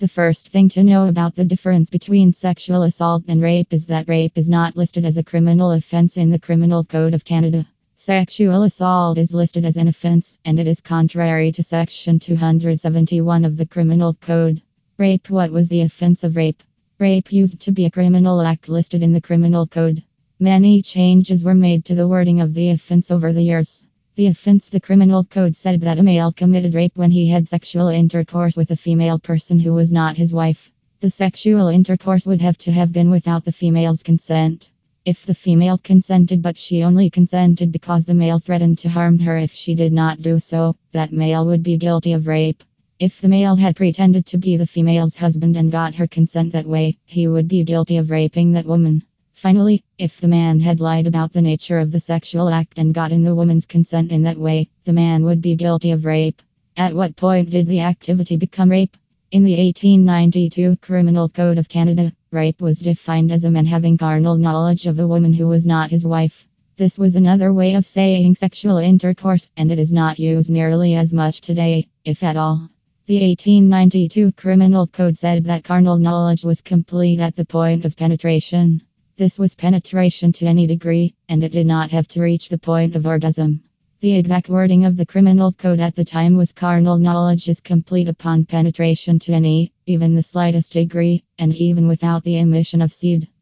The first thing to know about the difference between sexual assault and rape is that rape is not listed as a criminal offense in the Criminal Code of Canada. Sexual assault is listed as an offense, and it is contrary to Section 271 of the Criminal Code. Rape What was the offense of rape? Rape used to be a criminal act listed in the Criminal Code. Many changes were made to the wording of the offense over the years. The offense the criminal code said that a male committed rape when he had sexual intercourse with a female person who was not his wife. The sexual intercourse would have to have been without the female's consent. If the female consented but she only consented because the male threatened to harm her if she did not do so, that male would be guilty of rape. If the male had pretended to be the female's husband and got her consent that way, he would be guilty of raping that woman. Finally, if the man had lied about the nature of the sexual act and gotten the woman's consent in that way, the man would be guilty of rape. At what point did the activity become rape? In the 1892 Criminal Code of Canada, rape was defined as a man having carnal knowledge of a woman who was not his wife. This was another way of saying sexual intercourse, and it is not used nearly as much today, if at all. The 1892 Criminal Code said that carnal knowledge was complete at the point of penetration. This was penetration to any degree, and it did not have to reach the point of orgasm. The exact wording of the criminal code at the time was carnal knowledge is complete upon penetration to any, even the slightest degree, and even without the emission of seed.